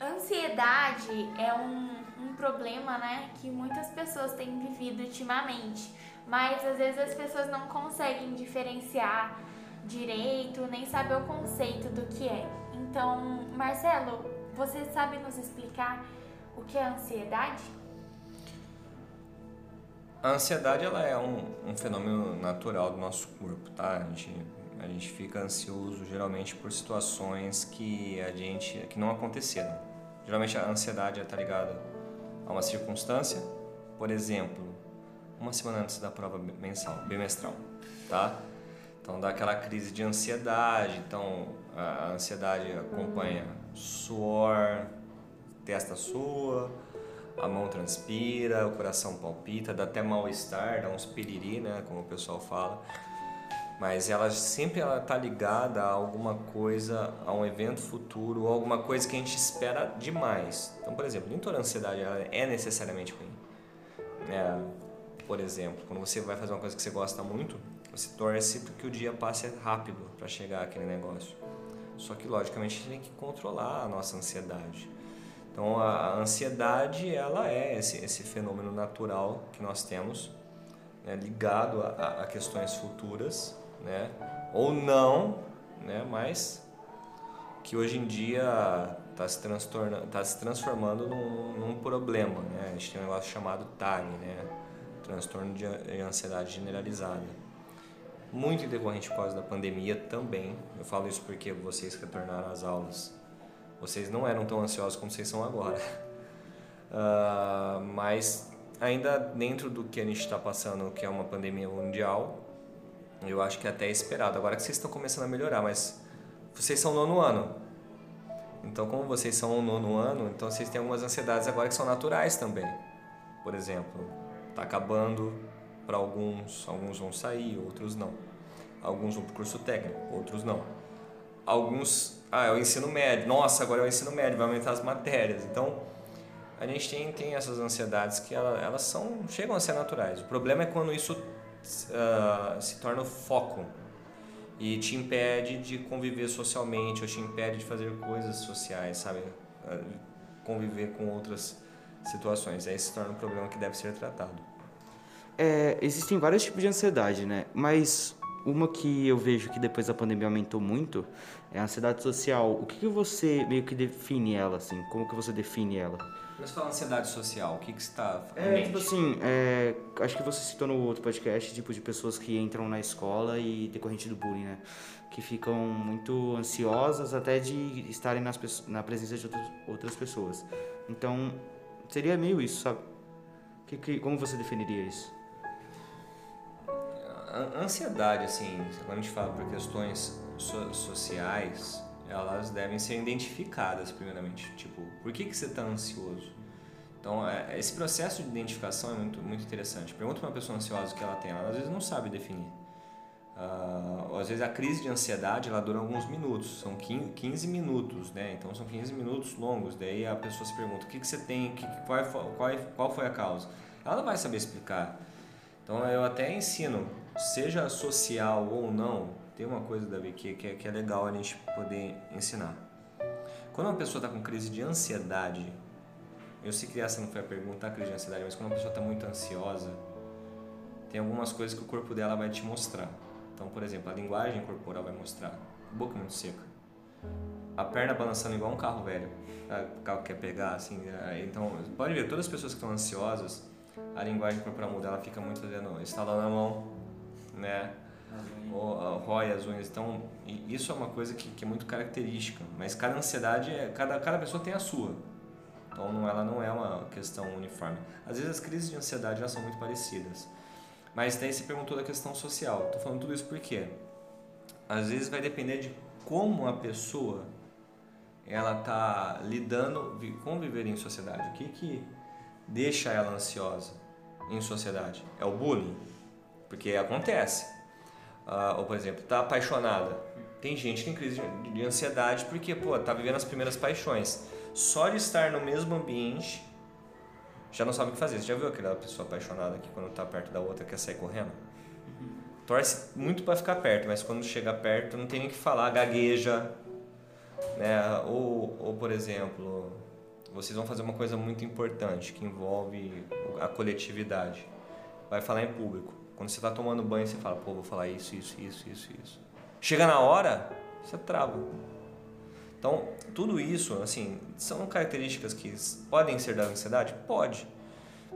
Ansiedade é um, um problema, né, que muitas pessoas têm vivido ultimamente, mas às vezes as pessoas não conseguem diferenciar direito, nem saber o conceito do que é. Então, Marcelo, você sabe nos explicar o que é ansiedade? A ansiedade ela é um, um fenômeno natural do nosso corpo, tá? A gente, a gente fica ansioso geralmente por situações que a gente que não aconteceram. Geralmente a ansiedade está ligada a uma circunstância, por exemplo, uma semana antes da prova mensal, bimestral, tá? Então dá aquela crise de ansiedade, então a ansiedade acompanha suor, testa sua, a mão transpira, o coração palpita, dá até mal-estar, dá uns piriri, né, como o pessoal fala mas ela sempre ela tá ligada a alguma coisa, a um evento futuro, ou alguma coisa que a gente espera demais. Então, por exemplo, nem toda ansiedade é necessariamente ruim. É, por exemplo, quando você vai fazer uma coisa que você gosta muito, você torce que o dia passe rápido para chegar aquele negócio. Só que, logicamente, a gente tem que controlar a nossa ansiedade. Então, a ansiedade, ela é esse, esse fenômeno natural que nós temos, né, ligado a, a questões futuras, né? Ou não, né? Mas que hoje em dia está se, tá se transformando num, num, problema, né? A gente tem um negócio chamado TAG, né? Transtorno de ansiedade generalizada. Muito decorrente por causa da pandemia também. Eu falo isso porque vocês retornaram às aulas. Vocês não eram tão ansiosos como vocês são agora. Uh, mas ainda dentro do que a gente está passando, que é uma pandemia mundial, eu acho que é até esperado. Agora que vocês estão começando a melhorar, mas vocês são nono ano. Então, como vocês são nono ano, então vocês têm algumas ansiedades agora que são naturais também. Por exemplo, está acabando para alguns, alguns vão sair, outros não. Alguns vão para o curso técnico, outros não. Alguns, ah, é o ensino médio. Nossa, agora é o ensino médio, vai aumentar as matérias. Então, a gente tem, tem essas ansiedades que elas, elas são, chegam a ser naturais. O problema é quando isso uh, se torna o foco e te impede de conviver socialmente ou te impede de fazer coisas sociais, sabe? Uh, conviver com outras situações. Aí se torna um problema que deve ser tratado. É, existem vários tipos de ansiedade, né? Mas uma que eu vejo que depois da pandemia aumentou muito é a ansiedade social. O que, que você meio que define ela, assim? Como que você define ela? Mas fala ansiedade social, o que que está É, tipo assim, é, acho que você citou no outro podcast, tipo, de pessoas que entram na escola e decorrente do bullying, né? Que ficam muito ansiosas até de estarem nas, na presença de outras, outras pessoas. Então, seria meio isso, sabe? Que, que, como você definiria isso? A ansiedade, assim, quando a gente fala por questões so sociais, elas devem ser identificadas primeiramente. Tipo, por que, que você está ansioso? Então, é, esse processo de identificação é muito, muito interessante. Pergunta para uma pessoa ansiosa o que ela tem, ela às vezes não sabe definir. Uh, às vezes a crise de ansiedade ela dura alguns minutos, são 15, 15 minutos, né? Então são 15 minutos longos. Daí a pessoa se pergunta o que, que você tem, que, qual, qual, qual foi a causa. Ela não vai saber explicar. Então eu até ensino, seja social ou não, tem uma coisa, Davi, que, que, é, que é legal a gente poder ensinar. Quando uma pessoa está com crise de ansiedade, eu sei que essa não foi a pergunta, a crise de ansiedade, mas quando uma pessoa está muito ansiosa, tem algumas coisas que o corpo dela vai te mostrar. Então, por exemplo, a linguagem corporal vai mostrar boca muito seca, a perna balançando igual um carro velho, o carro quer pegar, assim. Então, pode ver, todas as pessoas que estão ansiosas, a linguagem corporal muda, ela fica muito fazendo, estalando a mão, né? rói as unhas. Então, isso é uma coisa que, que, é muito característica. Mas cada ansiedade, é, cada, cada pessoa tem a sua. Então, não, ela não é uma questão uniforme. Às vezes, as crises de ansiedade já são muito parecidas. Mas daí você perguntou da questão social. Estou falando tudo isso porque às vezes vai depender de como a pessoa ela está lidando com viver em sociedade. O que que deixa ela ansiosa em sociedade? É o bullying, porque acontece uh, ou por exemplo, tá apaixonada. Tem gente que tem crise de, de ansiedade porque, pô, tá vivendo as primeiras paixões. Só de estar no mesmo ambiente já não sabe o que fazer. Você já viu aquela pessoa apaixonada que quando tá perto da outra quer sair correndo? Torce muito para ficar perto, mas quando chega perto não tem nem o que falar, gagueja, Né? Ou, ou, por exemplo, vocês vão fazer uma coisa muito importante que envolve a coletividade. Vai falar em público. Quando você está tomando banho, você fala, pô, vou falar isso, isso, isso, isso, isso. Chega na hora, você trava. Então, tudo isso, assim, são características que podem ser da ansiedade? Pode.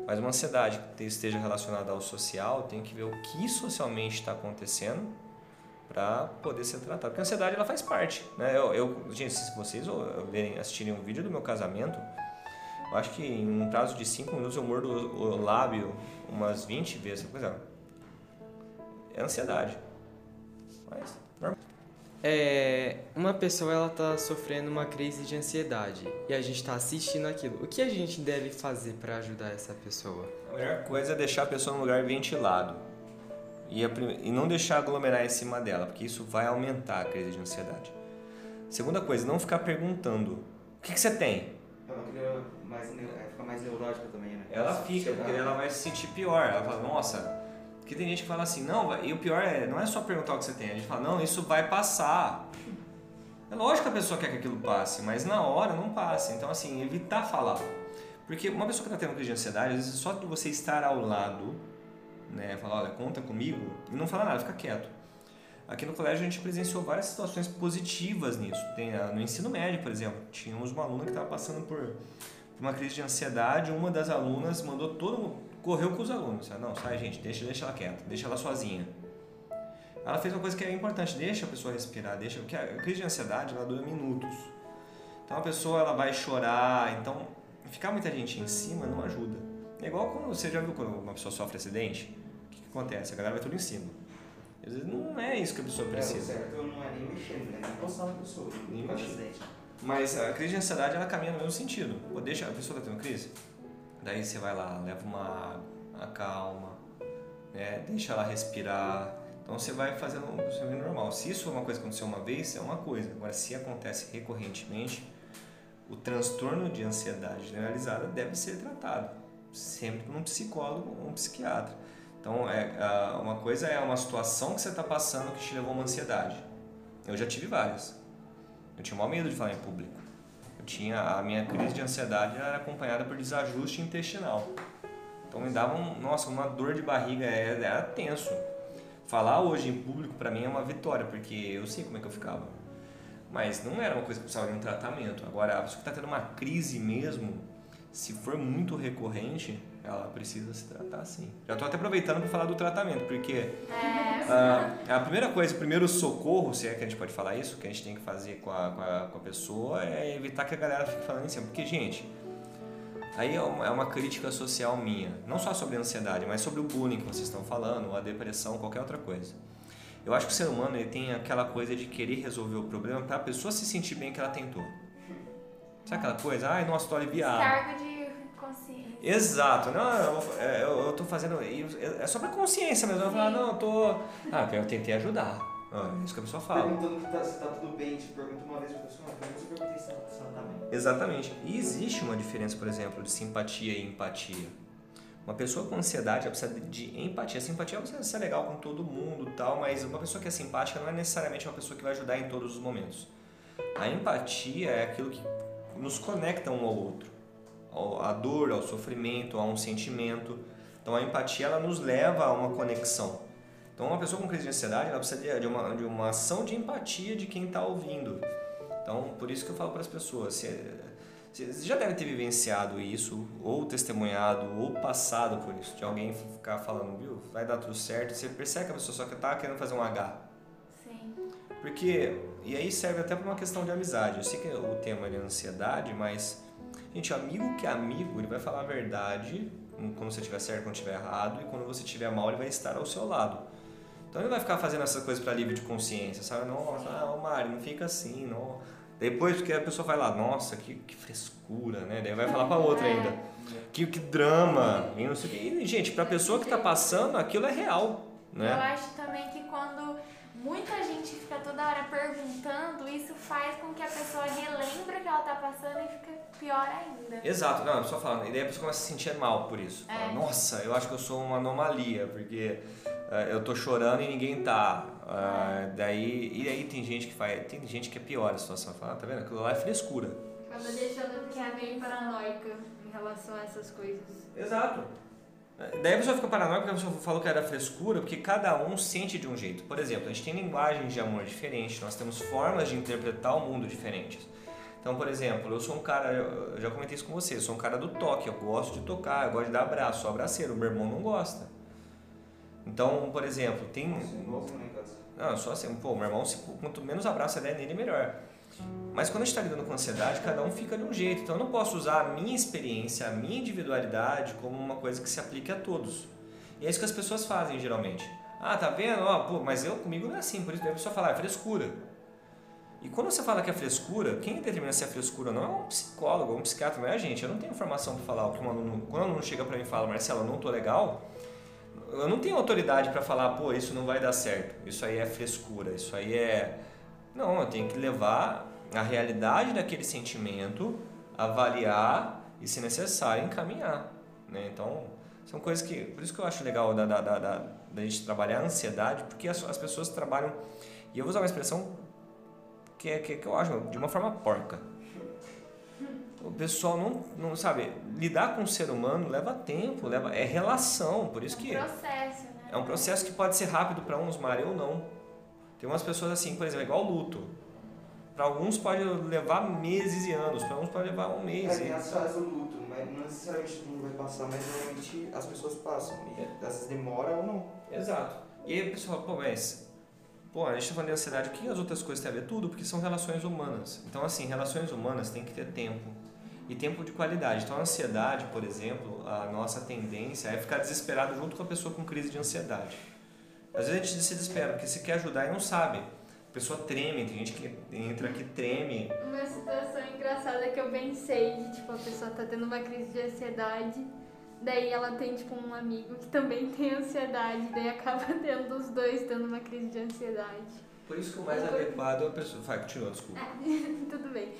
Mas uma ansiedade que esteja relacionada ao social tem que ver o que socialmente está acontecendo para poder ser tratado. Porque a ansiedade ela faz parte. Né? Eu, eu, gente, se vocês verem, assistirem um vídeo do meu casamento, eu acho que em um prazo de 5 minutos eu mordo o, lábio umas 20 vezes. Coisa. É ansiedade. Mas, normal. É, uma pessoa ela tá sofrendo uma crise de ansiedade e a gente está assistindo aquilo. O que a gente deve fazer para ajudar essa pessoa? A melhor coisa é deixar a pessoa num lugar ventilado e, a, e não deixar aglomerar em cima dela, porque isso vai aumentar a crise de ansiedade. Segunda coisa, não ficar perguntando: o que, que você tem? Ela fica mais neurótica também, né? Ela fica, porque ela vai se sentir pior. Ela fala: nossa porque tem gente que fala assim, não, e o pior é, não é só perguntar o que você tem, a gente fala, não, isso vai passar. É lógico que a pessoa quer que aquilo passe, mas na hora não passa. Então, assim, evitar falar. Porque uma pessoa que está tendo crise de ansiedade, às vezes só de você estar ao lado, né, falar, olha, conta comigo, e não falar nada, fica quieto. Aqui no colégio a gente presenciou várias situações positivas nisso. Tem, no ensino médio, por exemplo, tínhamos uma aluna que estava passando por, por uma crise de ansiedade, uma das alunas mandou todo correu com os alunos. Não, sai gente, deixa, deixa ela quieta, deixa ela sozinha. Ela fez uma coisa que é importante, deixa a pessoa respirar, deixa, porque a crise de ansiedade ela dura minutos. Então a pessoa ela vai chorar, então ficar muita gente em cima não ajuda. É igual quando você já viu quando uma pessoa sofre acidente, o que, que acontece? A galera vai tudo em cima. Às vezes não é isso que a pessoa precisa. É, o certo não é nem mexendo, né? Nem encostar na pessoa, nem acidente. Mas a crise de ansiedade ela caminha no mesmo sentido. Pô, deixa a pessoa tá tendo crise, Daí você vai lá, leva uma água, acalma, né? deixa ela respirar. Então você vai fazendo um procedimento normal. Se isso é uma coisa que aconteceu uma vez, é uma coisa. Agora, se acontece recorrentemente, o transtorno de ansiedade generalizada deve ser tratado sempre por um psicólogo ou um psiquiatra. Então, é, uma coisa é uma situação que você está passando que te levou a uma ansiedade. Eu já tive várias. Eu tinha maior medo de falar em público. Tinha a minha crise de ansiedade era acompanhada por desajuste intestinal. Então me dava um, nossa, uma dor de barriga, era, é, era tenso. Falar hoje em público para mim é uma vitória, porque eu sei como é que eu ficava. Mas não era uma coisa que precisava de um tratamento. Agora, a pessoa que está tendo uma crise mesmo, se for muito recorrente, ela precisa se tratar sim. Já estou até aproveitando para falar do tratamento, porque é. a, a, primeira coisa, o primeiro socorro, se é que a gente pode falar isso, que a gente tem que fazer com a, com a, com a pessoa é evitar que a galera fique falando em cima. Porque, gente, aí é uma, é uma crítica social minha, não só sobre a ansiedade, mas sobre o bullying que vocês estão falando, a depressão, qualquer outra coisa. Eu acho que o ser humano ele tem aquela coisa de querer resolver o problema para a pessoa se sentir bem que ela tentou. Sabe aquela coisa? Ai, nossa, tô aliviado. Cargo de. Exato, não, eu, é, eu, eu tô fazendo. É só pra consciência mesmo. Eu falo, não, eu tô. Ah, eu tentei ajudar. Ah, é isso que a pessoa fala. Perguntando se tá, se tá tudo bem, te pergunta uma vez pra pessoa, pergunta se perguntei se ela tá bem. Exatamente. E existe uma diferença, por exemplo, de simpatia e empatia. Uma pessoa com ansiedade precisa de empatia. A simpatia precisa ser legal com todo mundo tal, mas uma pessoa que é simpática não é necessariamente uma pessoa que vai ajudar em todos os momentos. A empatia é aquilo que nos conecta um ao outro à dor, ao sofrimento, a um sentimento. Então a empatia ela nos leva a uma conexão. Então uma pessoa com crise de ansiedade ela precisa de uma, de uma ação de empatia de quem está ouvindo. Então por isso que eu falo para as pessoas, você já deve ter vivenciado isso, ou testemunhado, ou passado por isso, de alguém ficar falando, viu, vai dar tudo certo, você percebe que a pessoa só que está querendo fazer um H. Sim. Porque, e aí serve até para uma questão de amizade. Eu sei que o tema é ansiedade, mas Gente, amigo que é amigo, ele vai falar a verdade quando você estiver certo, quando estiver errado, e quando você estiver mal, ele vai estar ao seu lado. Então ele vai ficar fazendo essas coisas para alívio de consciência, sabe? Nossa, ah, Mari, não fica assim, não. Depois, porque a pessoa vai lá, nossa, que, que frescura, né? Daí vai falar para outra ainda. É. Que, que drama, e não sei o que. E, gente, para a pessoa que está passando, aquilo é real, né? Eu acho também que quando muita gente toda hora perguntando, isso faz com que a pessoa relembre que ela tá passando e fica pior ainda. Exato, não, a pessoa falando, e daí a pessoa começa a se sentir mal por isso. É. Fala, Nossa, eu acho que eu sou uma anomalia, porque ah, eu tô chorando e ninguém tá. Ah, daí, e aí tem gente que faz, tem gente que é pior a situação. Fala, ah, tá vendo? Aquilo lá é frescura. Acaba deixando a pessoa meio paranoica em relação a essas coisas. Exato. Daí a pessoa fica paranoica porque a pessoa falou que era frescura, porque cada um sente de um jeito. Por exemplo, a gente tem linguagens de amor diferentes, nós temos formas de interpretar o mundo diferentes. Então, por exemplo, eu sou um cara, eu já comentei isso com você, eu sou um cara do toque, eu gosto de tocar, eu gosto de dar abraço, sou abraceiro, meu irmão não gosta. Então, por exemplo, tem. Não, só assim, pô, meu irmão, quanto menos abraço der nele, melhor. Mas quando a gente está lidando com ansiedade, cada um fica de um jeito. Então eu não posso usar a minha experiência, a minha individualidade como uma coisa que se aplique a todos. E é isso que as pessoas fazem geralmente. Ah, tá vendo? Ó, pô, mas eu comigo não é assim, por isso a pessoa fala, é frescura. E quando você fala que é frescura, quem determina se é frescura não é um psicólogo, um psiquiatra, não é a gente. Eu não tenho formação para falar o que um aluno. Quando um aluno chega para mim e fala, Marcelo, eu não tô legal, eu não tenho autoridade para falar, pô, isso não vai dar certo, isso aí é frescura, isso aí é. Não, eu tenho que levar a realidade daquele sentimento, avaliar e, se necessário, encaminhar. Né? Então, são coisas que. Por isso que eu acho legal da, da, da, da, da gente trabalhar a ansiedade, porque as, as pessoas trabalham. E eu vou usar uma expressão que, é, que, que eu acho de uma forma porca. O pessoal não, não sabe, lidar com o ser humano leva tempo, leva é relação, por isso que é um processo, né? É um processo que pode ser rápido para uns, Maria, ou não. Tem umas pessoas assim, por exemplo, igual luto. Para alguns pode levar meses e anos, para uns pode levar um mês. É, tem as fases do luto, mas não necessariamente todo mundo vai passar, mas normalmente as pessoas passam. E é. às vezes demora ou não. Exato. E aí o pessoal, pô, mas. Pô, a gente tá falando de ansiedade, o que as outras coisas têm a ver? Tudo, porque são relações humanas. Então, assim, relações humanas tem que ter tempo. E tempo de qualidade. Então, a ansiedade, por exemplo, a nossa tendência é ficar desesperado junto com a pessoa com crise de ansiedade. Às vezes a gente se desespera, porque se quer ajudar e não sabe. A pessoa treme, tem gente que entra aqui treme. Uma situação engraçada que eu pensei, de, tipo, a pessoa tá tendo uma crise de ansiedade, daí ela tem, tipo, um amigo que também tem ansiedade, daí acaba tendo os dois tendo uma crise de ansiedade. Por isso que o mais adequado é a pessoa... Vai, continua, desculpa. Tudo bem.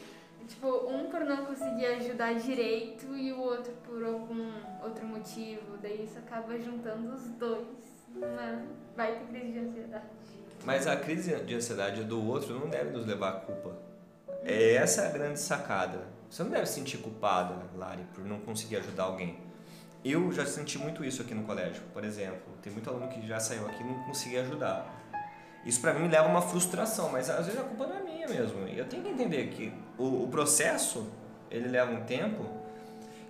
Tipo, um por não conseguir ajudar direito e o outro por algum outro motivo, daí isso acaba juntando os dois. Vai ter crise de ansiedade. Mas a crise de ansiedade do outro não deve nos levar à culpa. É essa a grande sacada. Você não deve se sentir culpada, Lari, por não conseguir ajudar alguém. Eu já senti muito isso aqui no colégio, por exemplo. Tem muito aluno que já saiu aqui e não conseguia ajudar. Isso para mim me leva a uma frustração, mas às vezes a culpa não é minha mesmo. Eu tenho que entender que o, o processo ele leva um tempo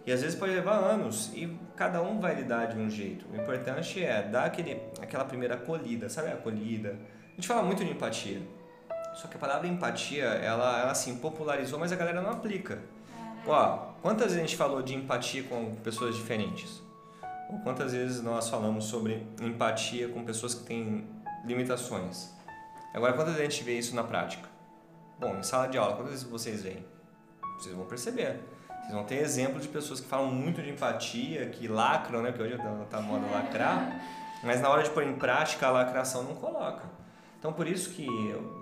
e às vezes pode levar anos e cada um vai lidar de um jeito. O importante é dar aquele, aquela primeira acolhida, sabe a acolhida? A gente fala muito de empatia. Só que a palavra empatia, ela, ela assim, popularizou, mas a galera não aplica. Ó, quantas vezes a gente falou de empatia com pessoas diferentes? Ou quantas vezes nós falamos sobre empatia com pessoas que têm limitações? Agora, quantas vezes a gente vê isso na prática? Bom, em sala de aula, quantas vezes vocês veem? Vocês vão perceber. Vocês vão ter exemplos de pessoas que falam muito de empatia, que lacram, né? Porque hoje tá moda lacrar. Mas na hora de pôr em prática, a lacração não coloca. Então, por isso que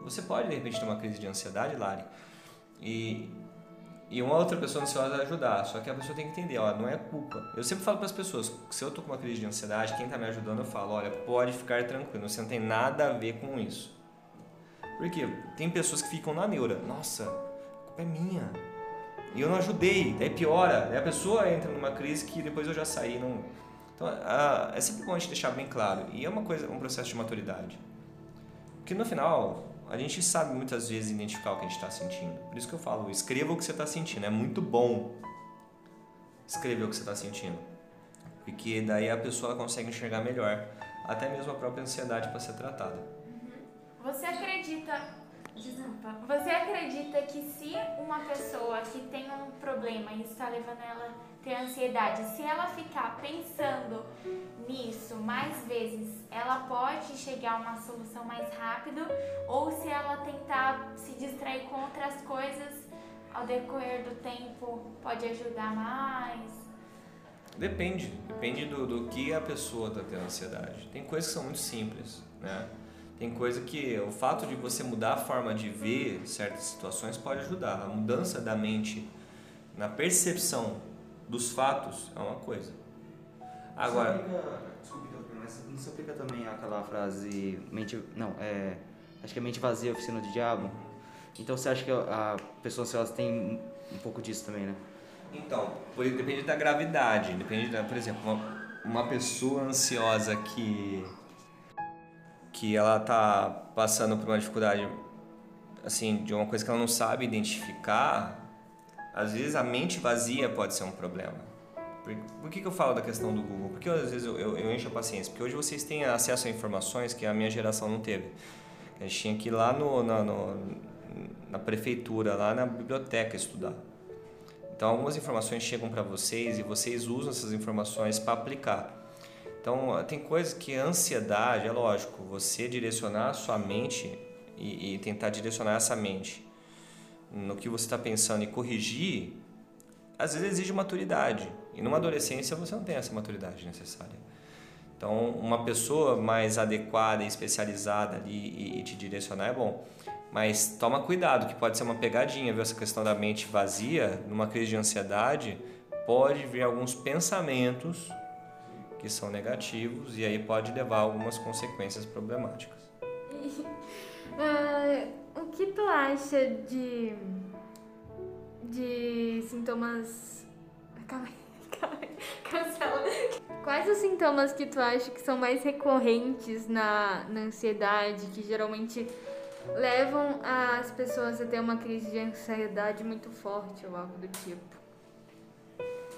você pode, de repente, ter uma crise de ansiedade, Lari, e, e uma outra pessoa ansiosa ajudar. Só que a pessoa tem que entender, ó, não é culpa. Eu sempre falo para as pessoas, se eu tô com uma crise de ansiedade, quem está me ajudando, eu falo, olha, pode ficar tranquilo, você não tem nada a ver com isso. Porque tem pessoas que ficam na neura, nossa, a culpa é minha. E eu não ajudei, daí piora, daí a pessoa entra numa crise que depois eu já saí, não... Então, é sempre bom a gente deixar bem claro. E é uma coisa, um processo de maturidade. Porque no final, a gente sabe muitas vezes identificar o que a gente está sentindo. Por isso que eu falo, escreva o que você está sentindo. É muito bom escrever o que você está sentindo. Porque daí a pessoa consegue enxergar melhor até mesmo a própria ansiedade para ser tratada. Uhum. Você acredita Desculpa. Você acredita que se uma pessoa que tem um problema e está levando ela ter ansiedade, se ela ficar pensando nisso mais vezes, ela pode chegar a uma solução mais rápido? Ou se ela tentar se distrair com outras coisas, ao decorrer do tempo, pode ajudar mais? Depende. Depende do, do que a pessoa está tendo ansiedade. Tem coisas que são muito simples, né? Tem coisa que o fato de você mudar a forma de ver certas situações pode ajudar. A mudança da mente na percepção dos fatos é uma coisa. Agora. Desculpa, Mas não se aplica também aquela frase mente, não, é, acho que é mente vazia, oficina do diabo. Então você acha que a pessoa ansiosa tem um pouco disso também, né? Então, depende da gravidade, depende da, por exemplo, uma, uma pessoa ansiosa que que ela tá passando por uma dificuldade assim, de uma coisa que ela não sabe identificar, às vezes a mente vazia pode ser um problema. Por, por que, que eu falo da questão do Google? Porque às vezes eu, eu, eu, encho a paciência. Porque hoje vocês têm acesso a informações que a minha geração não teve. A gente tinha que ir lá no, na, no, na prefeitura, lá na biblioteca estudar. Então algumas informações chegam para vocês e vocês usam essas informações para aplicar. Então tem coisas que a ansiedade, é lógico, você direcionar a sua mente e, e tentar direcionar essa mente no que você está pensando e corrigir, às vezes exige maturidade. E numa adolescência você não tem essa maturidade necessária. Então, uma pessoa mais adequada e especializada ali e, e te direcionar é bom. Mas toma cuidado, que pode ser uma pegadinha, viu? Essa questão da mente vazia, numa crise de ansiedade, pode vir alguns pensamentos que são negativos e aí pode levar a algumas consequências problemáticas. o que tu acha de de sintomas calma aí, calma aí, cancela. Quais os sintomas que tu acha que são mais recorrentes na, na ansiedade, que geralmente levam as pessoas a ter uma crise de ansiedade muito forte ou algo do tipo.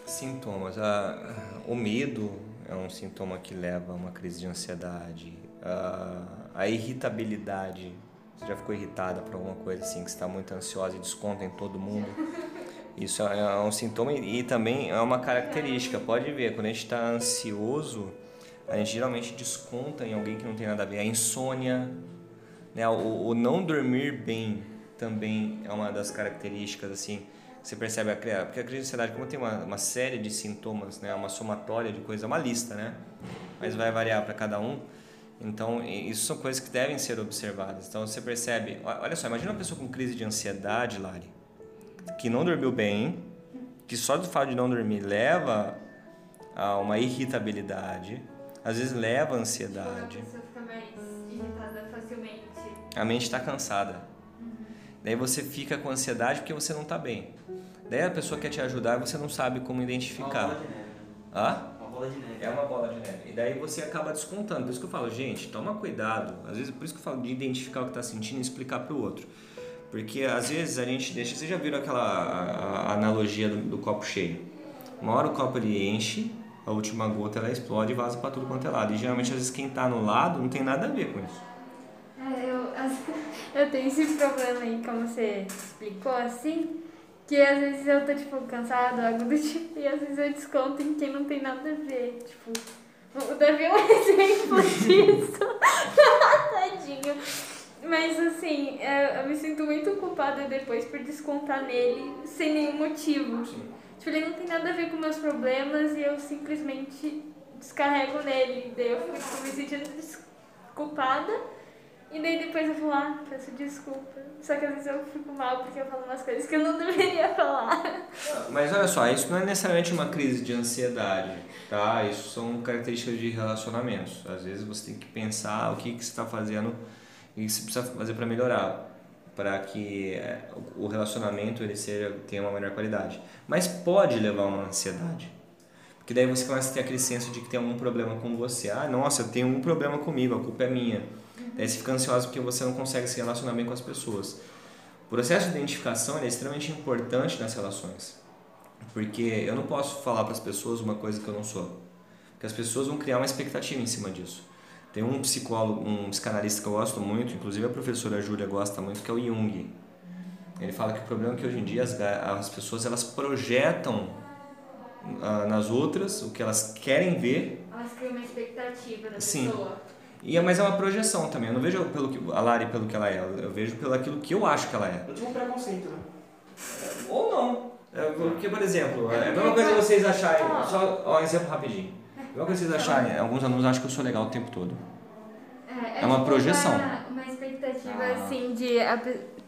Sintomas. Ah, o medo é um sintoma que leva a uma crise de ansiedade. Ah, a irritabilidade. Você já ficou irritada por alguma coisa assim, que está muito ansiosa e desconta em todo mundo? Isso é, é um sintoma e também é uma característica. Pode ver, quando a gente está ansioso, a gente geralmente desconta em alguém que não tem nada a ver. A insônia, né? O, o, não dormir bem também é uma das características assim. Você percebe a criar, porque a crise de ansiedade, como tem uma, uma série de sintomas, né, uma somatória de coisas, uma lista, né? Mas vai variar para cada um. Então, isso são coisas que devem ser observadas. Então, você percebe, olha só, imagina uma pessoa com crise de ansiedade, Lari, que não dormiu bem, que só do fato de não dormir leva a uma irritabilidade, às vezes leva a ansiedade. A pessoa fica mais irritada facilmente a mente está cansada. Daí você fica com ansiedade porque você não está bem. Daí a pessoa quer te ajudar e você não sabe como identificar. Uma bola de neve. Hã? Bola de neve. É uma bola de neve. E daí você acaba descontando. Por isso que eu falo, gente, toma cuidado. Às vezes, por isso que eu falo de identificar o que está sentindo e explicar para o outro. Porque às vezes a gente deixa. Vocês já viram aquela a, a analogia do, do, copo cheio? Uma hora o copo ele enche, a última gota ela explode e vaza para tudo quanto é lado. E geralmente, às vezes, quem está no lado não tem nada a ver com isso. É, eu, eu tenho esse problema aí, como você explicou assim, que às vezes eu tô, tipo, cansado, algo do tipo, e às vezes eu desconto em quem não tem nada a ver. Tipo, o Davi é um exemplo disso. Tadinho. Mas assim, é, eu me sinto muito culpada depois por descontar nele sem nenhum motivo. Tipo, ele não tem nada a ver com meus problemas e eu simplesmente descarrego nele. Daí eu fico tipo, me sentindo culpada e daí depois eu vou lá, peço desculpa. Só que às vezes eu fico mal porque eu falo umas coisas que eu não deveria falar. Mas olha só, isso não é necessariamente uma crise de ansiedade, tá? Isso são características de relacionamentos. Às vezes você tem que pensar o que, que você está fazendo e o que você precisa fazer para melhorar para que é, o relacionamento ele seja tenha uma melhor qualidade. Mas pode levar a uma ansiedade. Porque daí você começa a ter aquele senso de que tem algum problema com você. Ah, nossa, eu tenho um problema comigo, a culpa é minha Daí você fica ansioso porque você não consegue se relacionar bem com as pessoas. O processo de identificação é extremamente importante nas relações. Porque eu não posso falar para as pessoas uma coisa que eu não sou. Porque as pessoas vão criar uma expectativa em cima disso. Tem um psicólogo, um psicanalista que eu gosto muito, inclusive a professora Júlia gosta muito, que é o Jung. Ele fala que o problema é que hoje em dia as, as pessoas elas projetam uh, nas outras o que elas querem ver. Elas criam uma expectativa da Sim. pessoa. E, é, mas é uma projeção também. Eu não vejo pelo que, a Lari pelo que ela é, eu vejo pelo aquilo que eu acho que ela é. Eu tive um preconceito, né? Ou não. É, porque, por exemplo, é a mesma coisa vocês acharem. Só ó, um exemplo rapidinho. A mesma coisa vocês acharem. Alguns alunos acham que eu sou legal o tempo todo. É, É uma tipo projeção. Uma, uma expectativa Ah. assim de.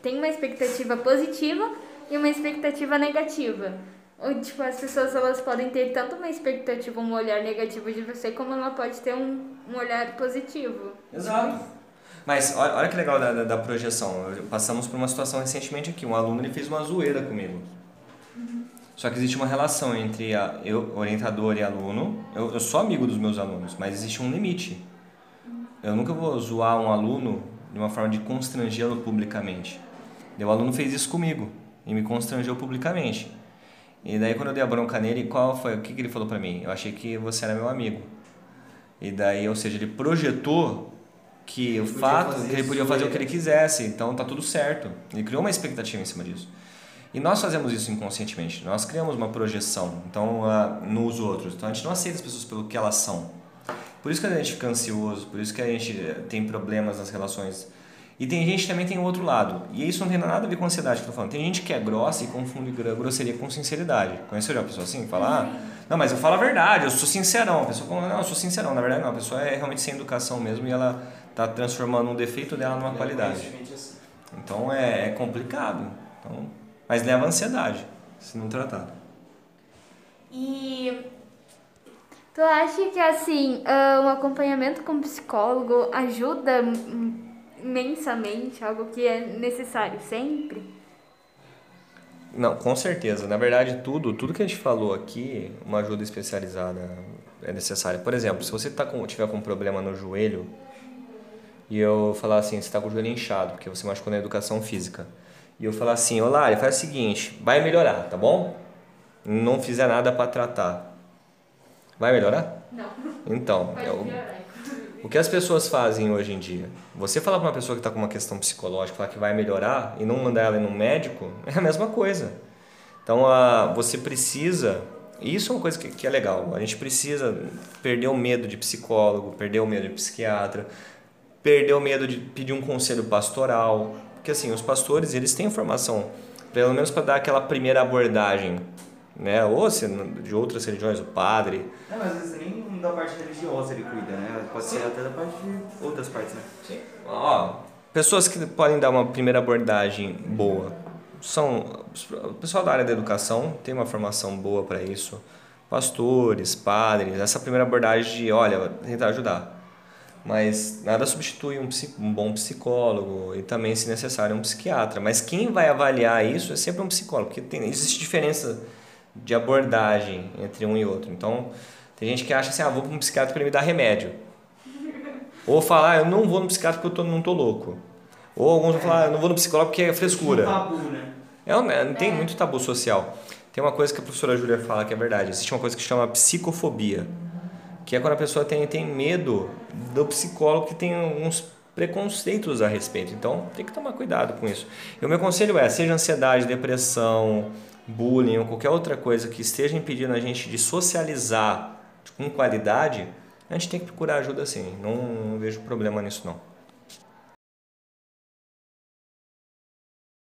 tem uma expectativa positiva e uma expectativa negativa. Ou, tipo, as pessoas elas podem ter tanto uma expectativa, um olhar negativo de você, como ela pode ter um, um olhar positivo. Exato. Mas olha, olha que legal da, da, da projeção. Passamos por uma situação recentemente aqui. Um aluno ele fez uma zoeira comigo. Só que existe uma relação entre a, eu, orientador e aluno. Eu, eu sou amigo dos meus alunos, mas existe um limite. Eu nunca vou zoar um aluno de uma forma de constrangê-lo publicamente. E o aluno fez isso comigo e me constrangeu publicamente. E daí quando eu dei a bronca nele, qual foi? O que, que ele falou pra mim? Eu achei que você era meu amigo. E daí, ou seja, ele projetou que o podia fato que ele podia fazer o que ele- ele quisesse, então tá tudo certo. Ele criou uma expectativa em cima disso. E nós fazemos isso inconscientemente. Nós criamos uma projeção, então ah, nos outros. Então a gente não aceita as pessoas pelo que elas são. Por isso que a gente fica ansioso, por isso que a gente tem problemas nas relações. E tem gente que também tem o outro lado. E isso não tem nada a ver com ansiedade que eu tô falando. Tem gente que é grossa e confunde gro- grosseria com sinceridade. Conheceu já uma pessoa assim? Fala, ah, não, mas eu falo a verdade, eu sou sincerão. A pessoa fala, não, eu sou sincerão. Na verdade, não. A pessoa é realmente sem educação mesmo e ela tá transformando um defeito dela numa qualidade. assim. Então é, é complicado. Então, mas leva a ansiedade, se não tratado. E tu acha que assim, ah, um acompanhamento com psicólogo ajuda imensamente, algo que é necessário sempre? Não, com certeza. Na verdade, tudo, tudo que a gente falou aqui, uma ajuda especializada é necessária. Por exemplo, se você tá com, tiver com um problema no joelho e eu falar assim, você está com o joelho inchado, porque você machucou na educação física, e eu falar assim, ô Lari, faz o seguinte, vai melhorar, tá bom? Não fizer nada para tratar. Vai melhorar? Não. Então, é o, o que as pessoas fazem hoje em dia? Você falar para uma pessoa que está com uma questão psicológica, falar que vai melhorar e não mandar ela ir num médico, é a mesma coisa. Então, a, você precisa. E isso é uma coisa que, que é legal. A gente precisa perder o medo de psicólogo, perder o medo de psiquiatra, perder o medo de pedir um conselho pastoral. Porque, assim, os pastores, eles têm formação, pelo menos para dar aquela primeira abordagem. Né? Ou se, de outras religiões, o padre, É, mas às vezes nem da parte religiosa ele cuida, né? Pode ser até da parte de outras partes, né? Sim. Ó, pessoas que podem dar uma primeira abordagem boa são o pessoal da área da educação tem uma formação boa para isso, pastores, padres, essa primeira abordagem de, olha, tentar ajudar. Mas nada substitui um, um bom psicólogo e também, se necessário, um psiquiatra. Mas quem vai avaliar isso é sempre um psicólogo, porque tem, existe diferença de abordagem entre um e outro. Então, tem gente que acha assim, ah, vou para um psiquiatra para ele me dar remédio. Ou falar, ah, eu não vou no psiquiatra porque eu tô, não tô louco. Ou alguns vão falar, ah, eu não vou no psicólogo porque é frescura. Um tabu, né? É, um- é, tem muito tabu social. Tem uma coisa que a professora Júlia fala que é verdade. Existe uma coisa que chama psicofobia. Que é quando a pessoa tem, tem medo do psicólogo que tem alguns preconceitos a respeito. Então, tem que tomar cuidado com isso. E o meu conselho é, seja ansiedade, depressão, bullying ou qualquer outra coisa que esteja impedindo a gente de socializar com qualidade, a gente tem que procurar ajuda sim. Não, não vejo problema nisso não.